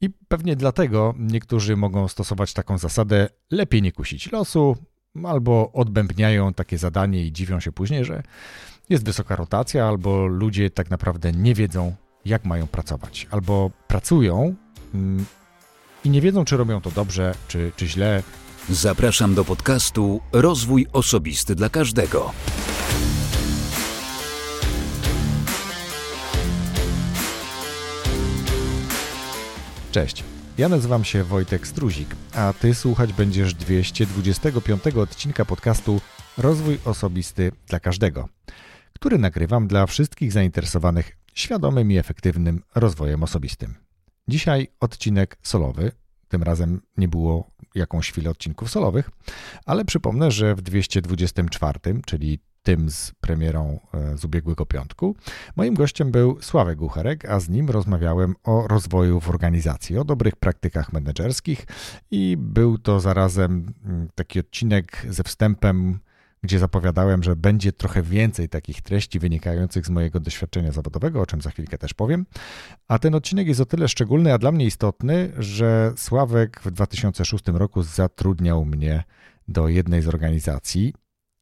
I pewnie dlatego niektórzy mogą stosować taką zasadę lepiej nie kusić losu, albo odbębniają takie zadanie i dziwią się później, że jest wysoka rotacja, albo ludzie tak naprawdę nie wiedzą, jak mają pracować, albo pracują mm, i nie wiedzą, czy robią to dobrze, czy, czy źle. Zapraszam do podcastu Rozwój Osobisty dla Każdego. Cześć. Ja nazywam się Wojtek Struzik, a ty słuchać będziesz 225 odcinka podcastu Rozwój Osobisty dla Każdego, który nagrywam dla wszystkich zainteresowanych świadomym i efektywnym rozwojem osobistym. Dzisiaj odcinek solowy. Tym razem nie było jakąś chwilę odcinków solowych, ale przypomnę, że w 224, czyli tym z premierą e, z ubiegłego piątku. Moim gościem był Sławek Gucharek, a z nim rozmawiałem o rozwoju w organizacji, o dobrych praktykach menedżerskich i był to zarazem mm, taki odcinek ze wstępem, gdzie zapowiadałem, że będzie trochę więcej takich treści wynikających z mojego doświadczenia zawodowego, o czym za chwilkę też powiem. A ten odcinek jest o tyle szczególny, a dla mnie istotny, że Sławek w 2006 roku zatrudniał mnie do jednej z organizacji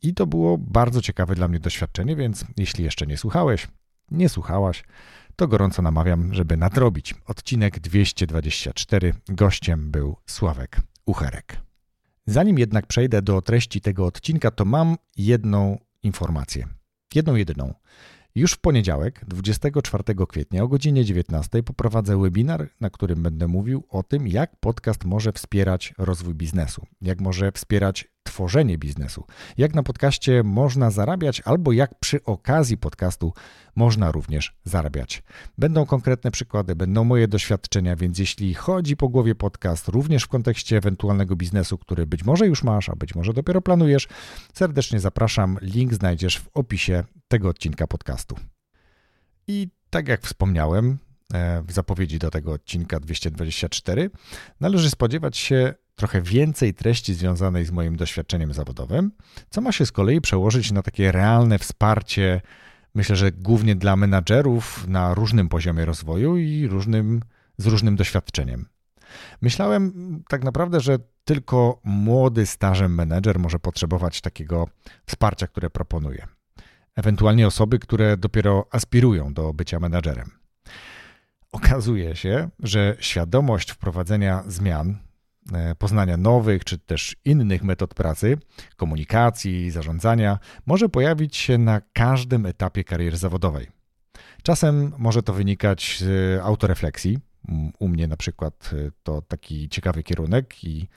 i to było bardzo ciekawe dla mnie doświadczenie, więc jeśli jeszcze nie słuchałeś, nie słuchałaś, to gorąco namawiam, żeby nadrobić. Odcinek 224 gościem był Sławek Ucherek. Zanim jednak przejdę do treści tego odcinka, to mam jedną informację. Jedną jedyną. Już w poniedziałek, 24 kwietnia o godzinie 19 poprowadzę webinar, na którym będę mówił o tym, jak podcast może wspierać rozwój biznesu, jak może wspierać tworzenie biznesu, jak na podcaście można zarabiać, albo jak przy okazji podcastu można również zarabiać. Będą konkretne przykłady, będą moje doświadczenia, więc jeśli chodzi po głowie podcast, również w kontekście ewentualnego biznesu, który być może już masz, a być może dopiero planujesz, serdecznie zapraszam. Link znajdziesz w opisie tego odcinka podcastu. I tak jak wspomniałem e, w zapowiedzi do tego odcinka 224, należy spodziewać się trochę więcej treści związanej z moim doświadczeniem zawodowym, co ma się z kolei przełożyć na takie realne wsparcie, myślę, że głównie dla menadżerów na różnym poziomie rozwoju i różnym, z różnym doświadczeniem. Myślałem tak naprawdę, że tylko młody, stażem menedżer może potrzebować takiego wsparcia, które proponuję. Ewentualnie osoby, które dopiero aspirują do bycia menedżerem. Okazuje się, że świadomość wprowadzenia zmian poznania nowych czy też innych metod pracy, komunikacji, zarządzania może pojawić się na każdym etapie kariery zawodowej. Czasem może to wynikać z autorefleksji. U mnie na przykład e, to taki ciekawy kierunek i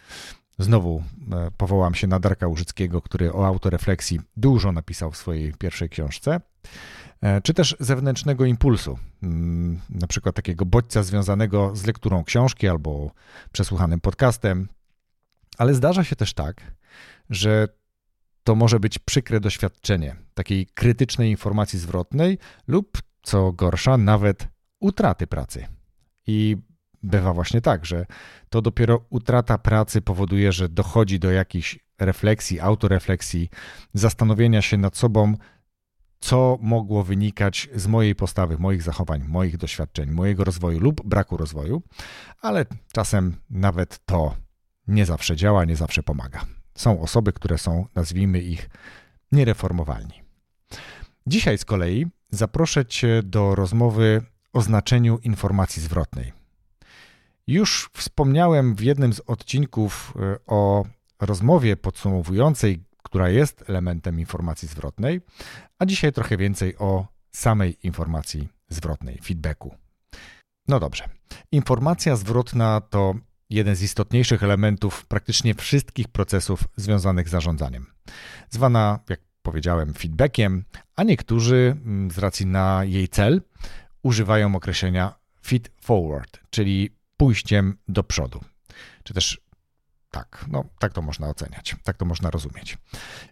znowu e, powołam się na Darka Łużyckiego, który o autorefleksji dużo napisał w swojej pierwszej książce. E, czy też zewnętrznego impulsu, mm, na przykład takiego bodźca związanego z lekturą książki albo przesłuchanym podcastem. Ale zdarza się też tak, że to może być przykre doświadczenie takiej krytycznej informacji zwrotnej lub, co gorsza, nawet utraty pracy. I bywa właśnie tak, że to dopiero utrata pracy powoduje, że dochodzi do jakichś refleksji, autorefleksji, zastanowienia się nad sobą, co mogło wynikać z mojej postawy, moich zachowań, moich doświadczeń, mojego rozwoju lub braku rozwoju, ale czasem nawet to nie zawsze działa, nie zawsze pomaga. Są osoby, które są, nazwijmy ich, niereformowalni. Dzisiaj z kolei zaproszę Cię do rozmowy o znaczeniu informacji zwrotnej. Już wspomniałem w jednym z odcinków e, o rozmowie podsumowującej która jest elementem informacji zwrotnej, a dzisiaj trochę więcej o samej informacji zwrotnej, feedbacku. No dobrze. Informacja zwrotna to jeden z istotniejszych elementów praktycznie wszystkich procesów związanych z zarządzaniem. Zwana, jak powiedziałem, feedbackiem, a niektórzy mm, z racji na jej cel używają określenia feed forward, czyli pójściem do przodu, czy też tak, no tak to można oceniać, tak to można rozumieć.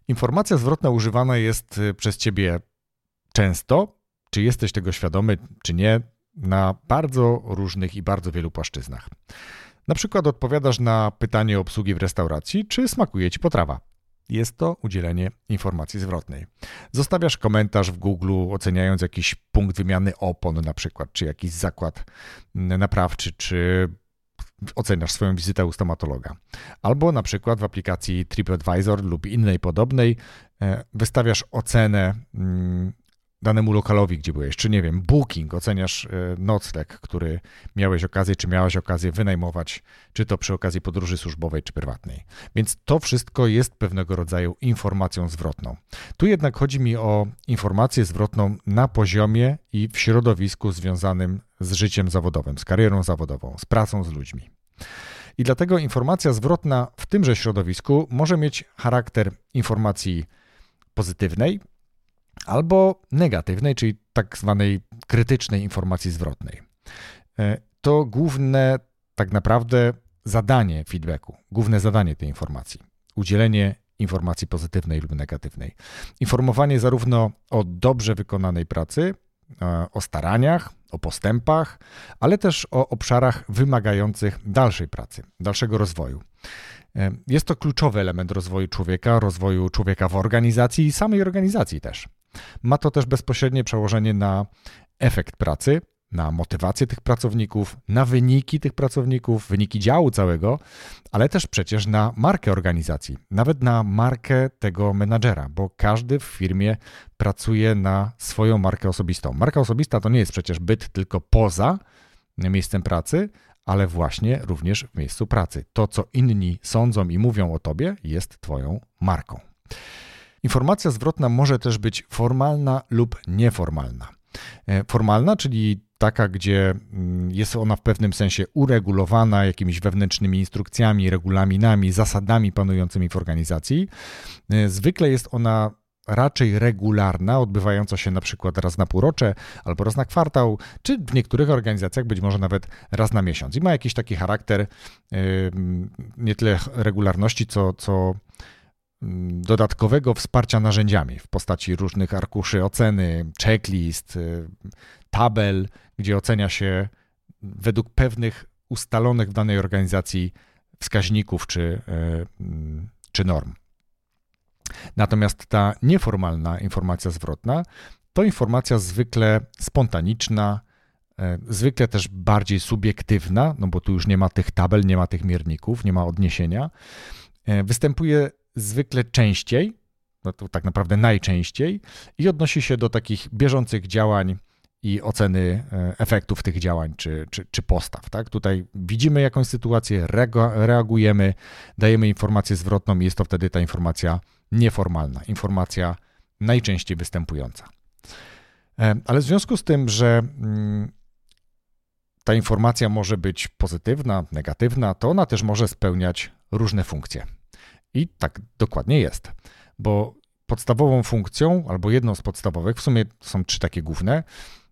Informacja zwrotna używana jest y, przez ciebie często, czy jesteś tego świadomy, czy nie, na bardzo różnych i bardzo wielu płaszczyznach. Na przykład odpowiadasz na pytanie obsługi w restauracji, czy smakuje ci potrawa. Jest to udzielenie informacji zwrotnej. Zostawiasz komentarz w Google oceniając jakiś punkt wymiany opon na przykład, czy jakiś zakład naprawczy, czy oceniasz swoją wizytę u stomatologa. Albo na przykład w aplikacji TripAdvisor lub innej podobnej e, wystawiasz ocenę mm, danemu lokalowi, gdzie byłeś, czy nie wiem, booking, oceniasz e, nocleg, który miałeś okazję, czy miałaś okazję wynajmować, czy to przy okazji podróży służbowej, czy prywatnej. Więc to wszystko jest pewnego rodzaju informacją zwrotną. Tu jednak chodzi mi o informację zwrotną na poziomie i w środowisku związanym z życiem zawodowym, z karierą zawodową, z pracą z ludźmi. I dlatego informacja zwrotna w tymże środowisku może mieć charakter informacji pozytywnej, albo negatywnej, czyli tak zwanej krytycznej informacji zwrotnej. E, to główne tak naprawdę zadanie feedbacku, główne zadanie tej informacji. Udzielenie informacji pozytywnej lub negatywnej. Informowanie zarówno o dobrze wykonanej pracy, e, o staraniach, o postępach, ale też o obszarach wymagających dalszej pracy, dalszego rozwoju. E, jest to kluczowy element rozwoju człowieka, rozwoju człowieka w organizacji i samej organizacji też. Ma to też bezpośrednie przełożenie na efekt pracy, na motywację tych pracowników, na wyniki tych pracowników, wyniki działu całego, ale też przecież na markę organizacji, nawet na markę tego menadżera, bo każdy w firmie pracuje na swoją markę osobistą. Marka osobista to nie jest przecież byt tylko poza miejscem pracy, ale właśnie również w miejscu pracy. To, co inni sądzą i mówią o tobie, jest Twoją marką. Informacja zwrotna może też być formalna lub nieformalna. E, formalna, czyli taka, gdzie mm, jest ona w pewnym sensie uregulowana jakimiś wewnętrznymi instrukcjami, regulaminami, zasadami panującymi w organizacji. E, zwykle jest ona raczej regularna, odbywająca się na przykład raz na półrocze albo raz na kwartał, czy w niektórych organizacjach być może nawet raz na miesiąc. I ma jakiś taki charakter nie tyle regularności, co, co dodatkowego wsparcia narzędziami w postaci różnych arkuszy oceny, checklist, tabel, gdzie ocenia się według pewnych ustalonych w danej organizacji wskaźników czy, czy norm. Natomiast ta nieformalna informacja zwrotna to informacja zwykle spontaniczna, e, zwykle też bardziej subiektywna, no bo tu już nie ma tych tabel, nie ma tych mierników, nie ma odniesienia. Występuje zwykle częściej, no to tak naprawdę najczęściej, i odnosi się do takich bieżących działań i oceny e, efektów tych działań czy, czy, czy postaw. Tak? Tutaj widzimy jakąś sytuację, reagujemy, dajemy informację zwrotną i jest to wtedy ta informacja nieformalna, informacja najczęściej występująca. E, ale w związku z tym, że mm, ta informacja może być pozytywna, negatywna, to ona też może spełniać różne funkcje. I tak dokładnie jest, bo podstawową funkcją, albo jedną z podstawowych, w sumie są trzy takie główne,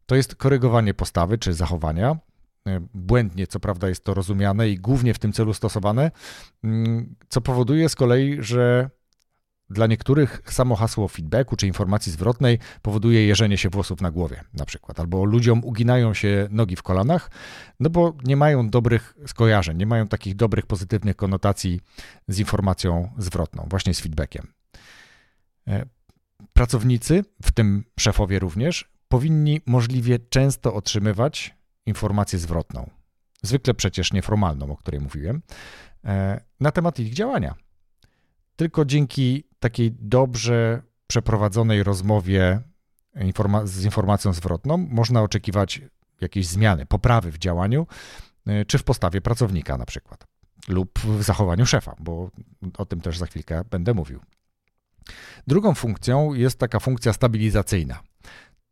to jest korygowanie postawy czy zachowania. E, błędnie, co prawda, jest to rozumiane i głównie w tym celu stosowane, mm, co powoduje z kolei, że dla niektórych samo hasło feedbacku czy informacji zwrotnej powoduje jeżenie się włosów na głowie, na przykład, albo ludziom uginają się nogi w kolanach, no bo nie mają dobrych skojarzeń, nie mają takich dobrych, pozytywnych konotacji z informacją zwrotną, właśnie z feedbackiem. E, pracownicy, w tym szefowie również, powinni możliwie często otrzymywać informację zwrotną, zwykle przecież nieformalną, o której mówiłem, e, na temat ich działania. Tylko dzięki takiej dobrze przeprowadzonej rozmowie z informacją zwrotną można oczekiwać jakiejś zmiany, poprawy w działaniu, e, czy w postawie pracownika na przykład, lub w zachowaniu szefa, bo o tym też za chwilkę będę mówił. Drugą funkcją jest taka funkcja stabilizacyjna.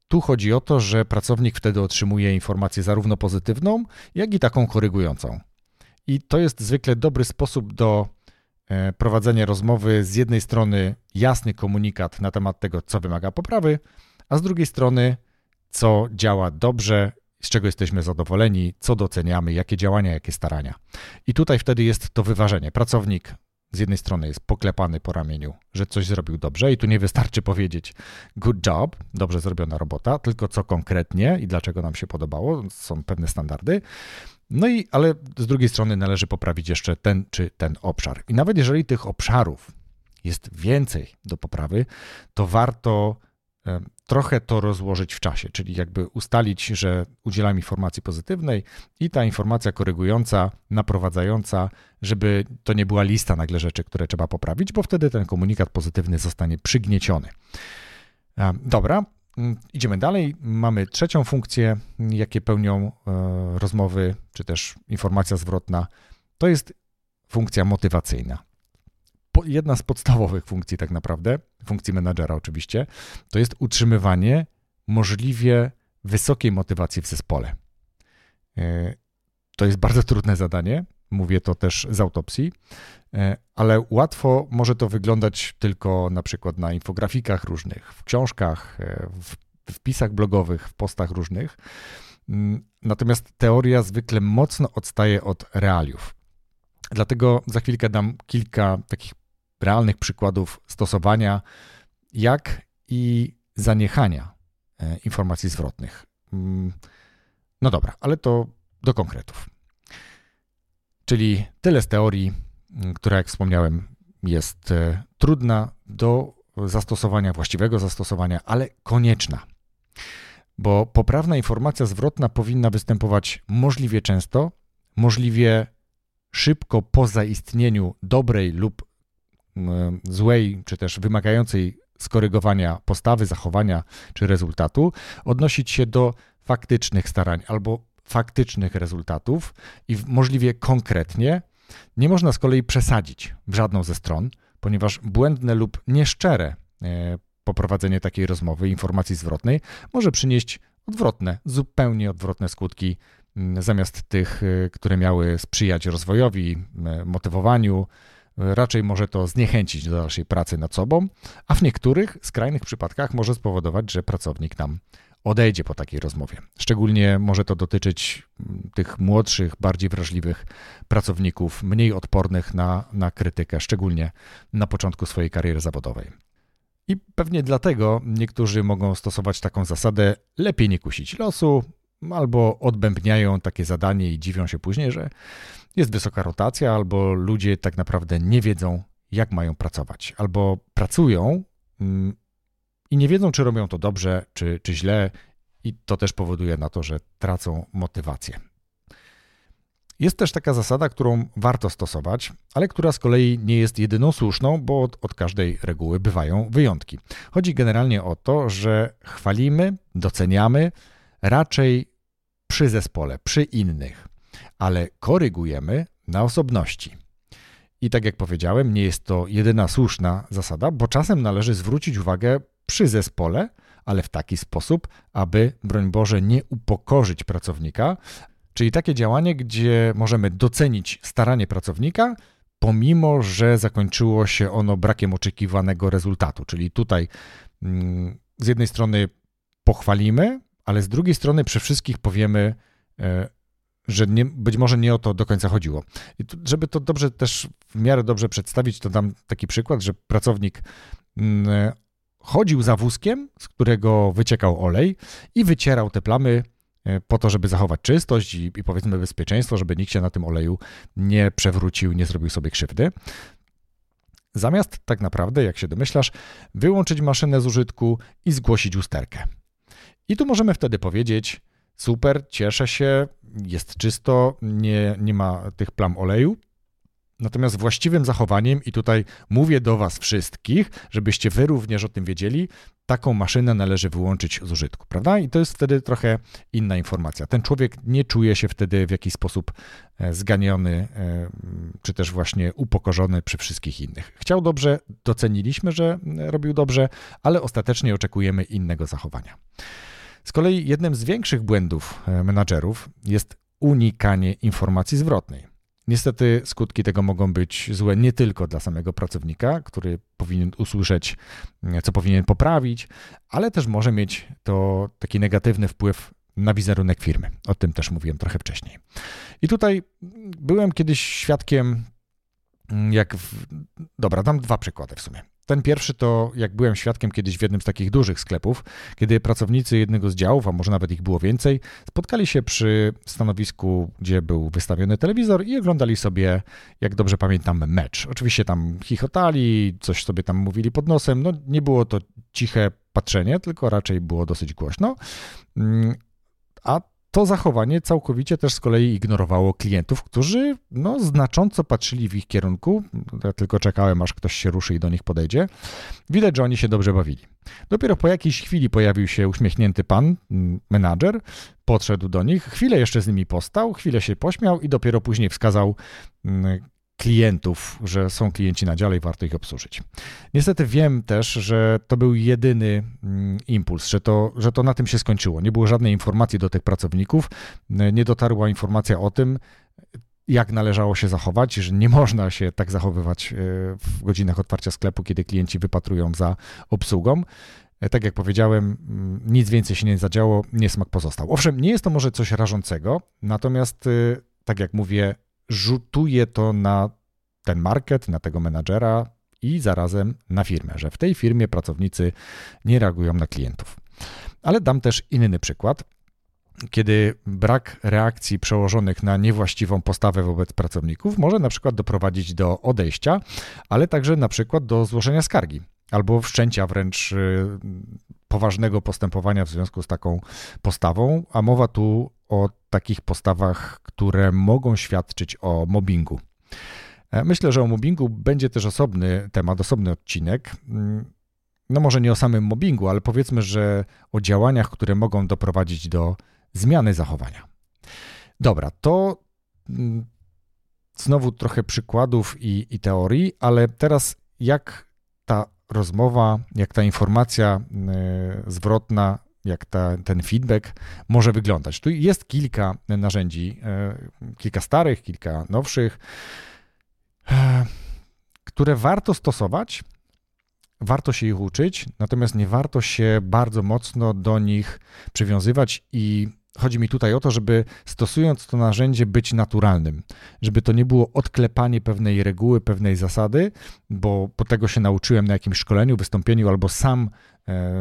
Tu chodzi o to, że pracownik wtedy otrzymuje informację zarówno pozytywną, jak i taką korygującą. I to jest zwykle dobry sposób do prowadzenie rozmowy z jednej strony jasny komunikat na temat tego, co wymaga poprawy, a z drugiej strony, co działa dobrze, z czego jesteśmy zadowoleni, co doceniamy, jakie działania, jakie starania. I tutaj wtedy jest to wyważenie. Pracownik z jednej strony jest poklepany po ramieniu, że coś zrobił dobrze, i tu nie wystarczy powiedzieć good job, dobrze zrobiona robota, tylko co konkretnie i dlaczego nam się podobało, są pewne standardy. No i, ale z drugiej strony należy poprawić jeszcze ten czy ten obszar. I nawet jeżeli tych obszarów jest więcej do poprawy, to warto trochę to rozłożyć w czasie, czyli jakby ustalić, że udzielam informacji pozytywnej i ta informacja korygująca, naprowadzająca, żeby to nie była lista nagle rzeczy, które trzeba poprawić, bo wtedy ten komunikat pozytywny zostanie przygnieciony. Dobra, idziemy dalej. Mamy trzecią funkcję, jakie pełnią e, rozmowy, czy też informacja zwrotna. To jest funkcja motywacyjna jedna z podstawowych funkcji, tak naprawdę, funkcji menadżera oczywiście, to jest utrzymywanie możliwie wysokiej motywacji w zespole. E, to jest bardzo trudne zadanie, mówię to też z autopsji, e, ale łatwo może to wyglądać tylko na przykład na infografikach różnych, w książkach, e, w wpisach blogowych, w postach różnych. Mm, natomiast teoria zwykle mocno odstaje od realiów. Dlatego za chwilkę dam kilka takich realnych przykładów stosowania, jak i zaniechania e, informacji zwrotnych. Mm, no dobra, ale to do konkretów. Czyli tyle z teorii, mm, która, jak wspomniałem, jest e, trudna do zastosowania, właściwego zastosowania, ale konieczna. Bo poprawna informacja zwrotna powinna występować możliwie często, możliwie szybko po zaistnieniu dobrej lub złej, czy też wymagającej skorygowania postawy, zachowania czy rezultatu, odnosić się do faktycznych starań albo faktycznych rezultatów i możliwie konkretnie. Nie można z kolei przesadzić w żadną ze stron, ponieważ błędne lub nieszczere e, poprowadzenie takiej rozmowy, informacji zwrotnej może przynieść odwrotne, zupełnie odwrotne skutki, zamiast tych, e, które miały sprzyjać rozwojowi, motywowaniu, raczej może to zniechęcić do dalszej pracy nad sobą, a w niektórych skrajnych przypadkach może spowodować, że pracownik nam odejdzie po takiej rozmowie. Szczególnie może to dotyczyć mm, tych młodszych, bardziej wrażliwych pracowników, mniej odpornych na, na krytykę, szczególnie na początku swojej kariery zawodowej. I pewnie dlatego niektórzy mogą stosować taką zasadę: lepiej nie kusić losu, albo odbębniają takie zadanie i dziwią się później, że jest wysoka rotacja, albo ludzie tak naprawdę nie wiedzą, jak mają pracować, albo pracują mm, i nie wiedzą, czy robią to dobrze, czy, czy źle, i to też powoduje na to, że tracą motywację. Jest też taka zasada, którą warto stosować, ale która z kolei nie jest jedyną słuszną, bo od, od, każdej reguły bywają wyjątki. Chodzi generalnie o to, że chwalimy, doceniamy raczej przy zespole, przy innych ale korygujemy na osobności. I tak jak powiedziałem, nie jest to jedyna słuszna zasada, bo czasem należy zwrócić uwagę przy zespole, ale w taki sposób, aby, broń Boże, nie upokorzyć pracownika, czyli takie działanie, gdzie możemy docenić staranie pracownika, pomimo że zakończyło się ono brakiem oczekiwanego rezultatu. Czyli tutaj mm, z jednej strony pochwalimy, ale z drugiej strony przy wszystkich powiemy, e, że nie, być może nie o to do końca chodziło. I tu, żeby to dobrze też w miarę dobrze przedstawić, to dam taki przykład, że pracownik mm, chodził za wózkiem, z którego wyciekał olej i wycierał te plamy e, po to, żeby zachować czystość i, i powiedzmy bezpieczeństwo, żeby nikt się na tym oleju nie przewrócił, nie zrobił sobie krzywdy. Zamiast tak naprawdę, jak się domyślasz, wyłączyć maszynę z użytku i zgłosić usterkę. I tu możemy wtedy powiedzieć: Super, cieszę się, jest czysto, nie, nie ma tych plam oleju. Natomiast właściwym zachowaniem, i tutaj mówię do Was wszystkich, żebyście Wy również o tym wiedzieli, taką maszynę należy wyłączyć z użytku, prawda? I to jest wtedy trochę inna informacja. Ten człowiek nie czuje się wtedy w jakiś sposób e, zganiony, e, czy też właśnie upokorzony przy wszystkich innych. Chciał dobrze, doceniliśmy, że robił dobrze, ale ostatecznie oczekujemy innego zachowania. Z kolei jednym z większych błędów e, menadżerów jest unikanie informacji zwrotnej. Niestety skutki tego mogą być złe nie tylko dla samego pracownika, który powinien usłyszeć, e, co powinien poprawić, ale też może mieć to taki negatywny wpływ na wizerunek firmy. O tym też mówiłem trochę wcześniej. I tutaj byłem kiedyś świadkiem, mm, jak. W... Dobra, dam dwa przykłady w sumie. Ten pierwszy to, jak byłem świadkiem kiedyś w jednym z takich dużych sklepów, kiedy pracownicy jednego z działów, a może nawet ich było więcej, spotkali się przy stanowisku, gdzie był wystawiony telewizor i oglądali sobie, jak dobrze pamiętam, mecz. Oczywiście tam chichotali, coś sobie tam mówili pod nosem. No nie było to ciche patrzenie, tylko raczej było dosyć głośno. Mm, a to zachowanie całkowicie też z kolei ignorowało klientów, którzy no, znacząco patrzyli w ich kierunku. Ja tylko czekałem, aż ktoś się ruszy i do nich podejdzie. Widać, że oni się dobrze bawili. Dopiero po jakiejś chwili pojawił się uśmiechnięty pan, mm, menadżer, podszedł do nich, chwilę jeszcze z nimi postał, chwilę się pośmiał i dopiero później wskazał mm, klientów, że są klienci na dziale i warto ich obsłużyć. Niestety wiem też, że to był jedyny mm, impuls, że to, że to na tym się skończyło. Nie było żadnej informacji do tych pracowników, nie dotarła informacja o tym, jak należało się zachować, że nie można się tak zachowywać e, w godzinach otwarcia sklepu, kiedy klienci wypatrują za obsługą. E, tak jak powiedziałem, mm, nic więcej się nie zadziało, niesmak pozostał. Owszem, nie jest to może coś rażącego, natomiast, e, tak jak mówię, rzutuje to na ten market, na tego menadżera i zarazem na firmę, że w tej firmie pracownicy nie reagują na klientów. Ale dam też inny przykład, kiedy brak reakcji przełożonych na niewłaściwą postawę wobec pracowników może na przykład doprowadzić do odejścia, ale także na przykład do złożenia skargi albo wszczęcia wręcz y, poważnego postępowania w związku z taką postawą, a mowa tu o takich postawach, które mogą świadczyć o mobbingu. E, myślę, że o mobbingu będzie też osobny temat, osobny odcinek. Mm, no może nie o samym mobbingu, ale powiedzmy, że o działaniach, które mogą doprowadzić do zmiany zachowania. Dobra, to mm, znowu trochę przykładów i, i teorii, ale teraz jak ta rozmowa, jak ta informacja y, zwrotna, jak ta, ten feedback może wyglądać. Tu jest kilka narzędzi, y, kilka starych, kilka nowszych, y, które warto stosować, warto się ich uczyć, natomiast nie warto się bardzo mocno do nich przywiązywać i Chodzi mi tutaj o to, żeby stosując to narzędzie być naturalnym, żeby to nie było odklepanie pewnej reguły, pewnej zasady, bo po tego się nauczyłem na jakimś szkoleniu, wystąpieniu albo sam e,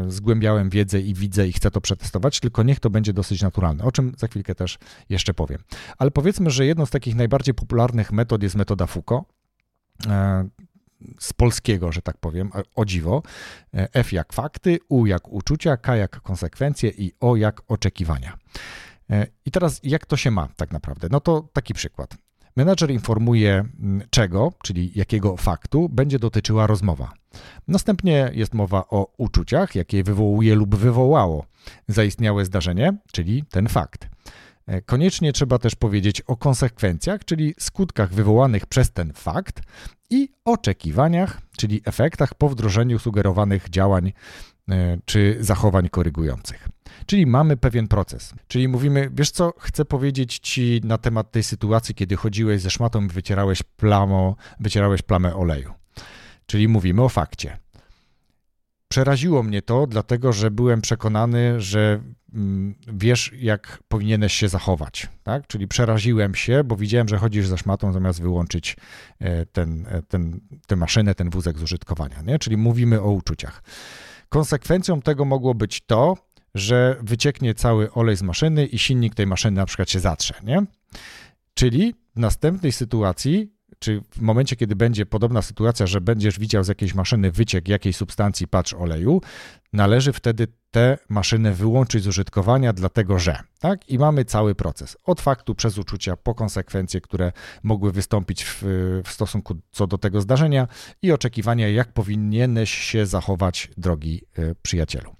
zgłębiałem wiedzę i widzę i chcę to przetestować, tylko niech to będzie dosyć naturalne, o czym za chwilkę też jeszcze powiem. Ale powiedzmy, że jedną z takich najbardziej popularnych metod jest metoda Foucault. E, z polskiego, że tak powiem, o dziwo. E, F jak fakty, U jak uczucia, K jak konsekwencje i O jak oczekiwania. E, I teraz jak to się ma tak naprawdę? No to taki przykład. Menadżer informuje czego, czyli jakiego faktu będzie dotyczyła rozmowa. Następnie jest mowa o uczuciach, jakie wywołuje lub wywołało zaistniałe zdarzenie, czyli ten fakt. E, koniecznie trzeba też powiedzieć o konsekwencjach, czyli skutkach wywołanych przez ten fakt i oczekiwaniach, czyli efektach po wdrożeniu sugerowanych działań czy zachowań korygujących. Czyli mamy pewien proces. Czyli mówimy, wiesz co, chcę powiedzieć ci na temat tej sytuacji, kiedy chodziłeś ze szmatą i wycierałeś, plamo, wycierałeś plamę oleju. Czyli mówimy o fakcie. Przeraziło mnie to, dlatego że byłem przekonany, że mm, wiesz, jak powinieneś się zachować. Tak? Czyli przeraziłem się, bo widziałem, że chodzisz za szmatą, zamiast wyłączyć e, ten, e, ten, tę maszynę, ten wózek z użytkowania. Nie? Czyli mówimy o uczuciach. Konsekwencją tego mogło być to, że wycieknie cały olej z maszyny i silnik tej maszyny na przykład się zatrze. Nie? Czyli w następnej sytuacji czy w momencie, kiedy będzie podobna sytuacja, że będziesz widział z jakiejś maszyny wyciek jakiejś substancji, patrz oleju, należy wtedy tę maszynę wyłączyć z użytkowania, dlatego że, tak? I mamy cały proces. Od faktu przez uczucia, po konsekwencje, które mogły wystąpić w, w stosunku co do tego zdarzenia i oczekiwania, jak powinieneś się zachować, drogi y, przyjacielu.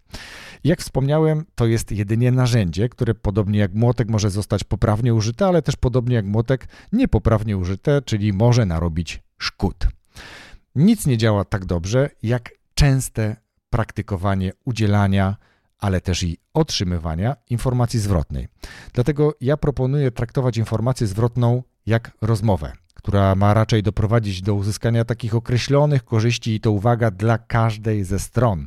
Jak wspomniałem, to jest jedynie narzędzie, które podobnie jak młotek może zostać poprawnie użyte, ale też podobnie jak młotek niepoprawnie użyte, czyli może narobić szkód. Nic nie działa tak dobrze jak częste praktykowanie udzielania, ale też i otrzymywania informacji zwrotnej. Dlatego ja proponuję traktować informację zwrotną jak rozmowę, która ma raczej doprowadzić do uzyskania takich określonych korzyści i to uwaga dla każdej ze stron,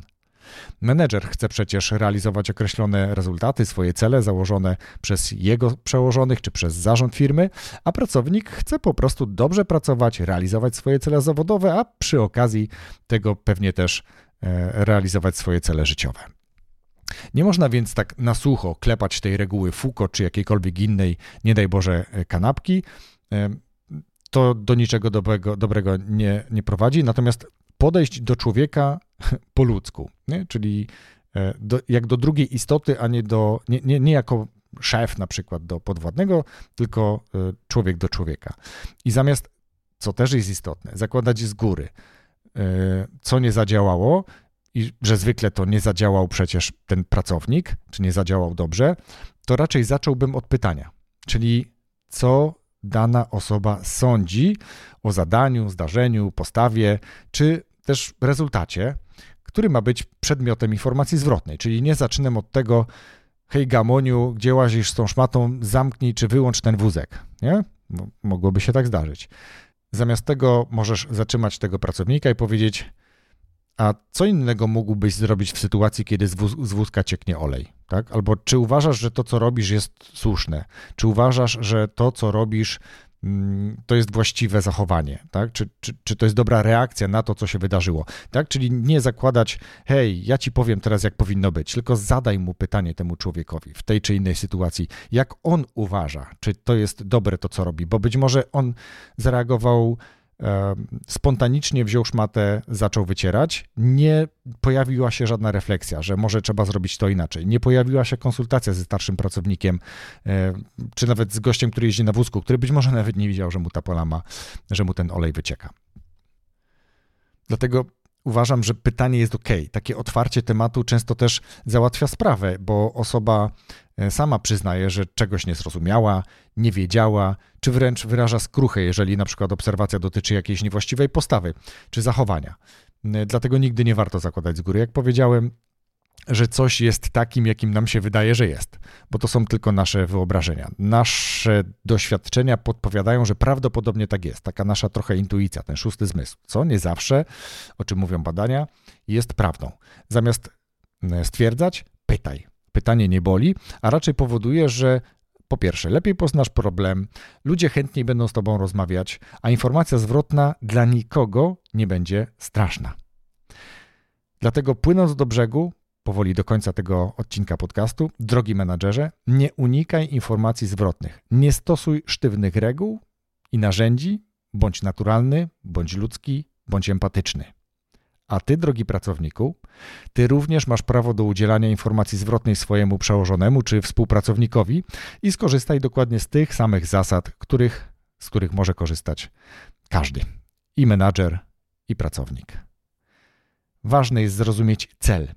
Menedżer chce przecież realizować określone rezultaty, swoje cele założone przez jego przełożonych czy przez zarząd firmy, a pracownik chce po prostu dobrze pracować, realizować swoje cele zawodowe, a przy okazji tego pewnie też realizować swoje cele życiowe. Nie można więc tak na sucho klepać tej reguły Foucault czy jakiejkolwiek innej, nie daj Boże, e, kanapki. E, to do niczego dobrego, dobrego nie, nie prowadzi. Natomiast podejść do człowieka po ludzku, nie? czyli e, do, jak do drugiej istoty, a nie, do, nie, nie, nie jako szef na przykład do podwładnego, tylko e, człowiek do człowieka. I zamiast, co też jest istotne, zakładać z góry, e, co nie zadziałało, i że zwykle to nie zadziałał przecież ten pracownik, czy nie zadziałał dobrze, to raczej zacząłbym od pytania, czyli co dana osoba sądzi o zadaniu, zdarzeniu, postawie, czy też rezultacie, który ma być przedmiotem informacji zwrotnej. Czyli nie zaczynam od tego, hej Gamoniu, gdzie łazisz z tą szmatą, zamknij czy wyłącz ten wózek. Nie? Mogłoby się tak zdarzyć. Zamiast tego możesz zatrzymać tego pracownika i powiedzieć, a co innego mógłbyś zrobić w sytuacji, kiedy z, wóz, z wózka cieknie olej? Tak? Albo czy uważasz, że to, co robisz, jest słuszne? Czy uważasz, że to, co robisz, to jest właściwe zachowanie, tak? Czy, czy, czy to jest dobra reakcja na to, co się wydarzyło, tak? Czyli nie zakładać, hej, ja ci powiem teraz, jak powinno być, tylko zadaj mu pytanie temu człowiekowi w tej czy innej sytuacji, jak on uważa, czy to jest dobre to, co robi, bo być może on zareagował spontanicznie wziął szmatę, zaczął wycierać. Nie pojawiła się żadna refleksja, że może trzeba zrobić to inaczej. Nie pojawiła się konsultacja ze starszym pracownikiem, czy nawet z gościem, który jeździ na wózku, który być może nawet nie widział, że mu ta polama, że mu ten olej wycieka. Dlatego uważam, że pytanie jest ok. Takie otwarcie tematu często też załatwia sprawę, bo osoba e, sama przyznaje, że czegoś nie zrozumiała, nie wiedziała, czy wręcz wyraża skruchę, jeżeli na przykład obserwacja dotyczy jakiejś niewłaściwej postawy czy zachowania. E, dlatego nigdy nie warto zakładać z góry. Jak powiedziałem, że coś jest takim, jakim nam się wydaje, że jest, bo to są tylko nasze wyobrażenia. Nasze doświadczenia podpowiadają, że prawdopodobnie tak jest. Taka nasza trochę intuicja, ten szósty zmysł, co nie zawsze, o czym mówią badania, jest prawdą. Zamiast e, stwierdzać, pytaj. Pytanie nie boli, a raczej powoduje, że po pierwsze, lepiej poznasz problem, ludzie chętniej będą z tobą rozmawiać, a informacja zwrotna dla nikogo nie będzie straszna. Dlatego płynąc do brzegu, powoli do końca tego odcinka podcastu. Drogi menadżerze, nie unikaj informacji zwrotnych. Nie stosuj sztywnych reguł i narzędzi, bądź naturalny, bądź ludzki, bądź empatyczny. A ty, drogi pracowniku, ty również masz prawo do udzielania informacji zwrotnej swojemu przełożonemu czy współpracownikowi i skorzystaj dokładnie z tych samych zasad, których, z których może korzystać każdy i menadżer, i pracownik. Ważne jest zrozumieć cel,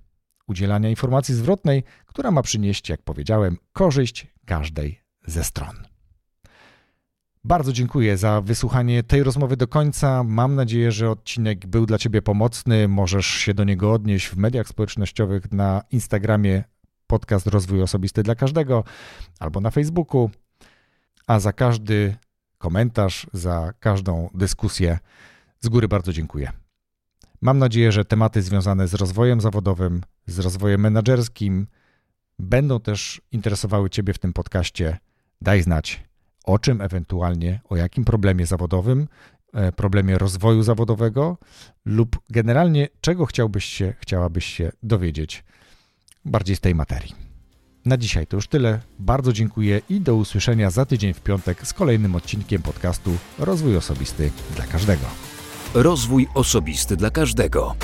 udzielania informacji zwrotnej, która ma przynieść, jak powiedziałem, korzyść każdej ze stron. Bardzo dziękuję za wysłuchanie tej rozmowy do końca. Mam nadzieję, że odcinek był dla Ciebie pomocny. Możesz się do niego odnieść w mediach społecznościowych na Instagramie podcast Rozwój Osobisty dla Każdego albo na Facebooku. A za każdy komentarz, za każdą dyskusję z góry bardzo dziękuję. Mam nadzieję, że tematy związane z rozwojem zawodowym, z rozwojem menedżerskim będą też interesowały Ciebie w tym podcaście. Daj znać, o czym ewentualnie, o jakim problemie zawodowym, e, problemie rozwoju zawodowego lub generalnie czego chciałbyś się, chciałabyś się dowiedzieć bardziej z tej materii. Na dzisiaj to już tyle. Bardzo dziękuję i do usłyszenia za tydzień w piątek z kolejnym odcinkiem podcastu Rozwój Osobisty dla Każdego. Rozwój osobisty dla każdego.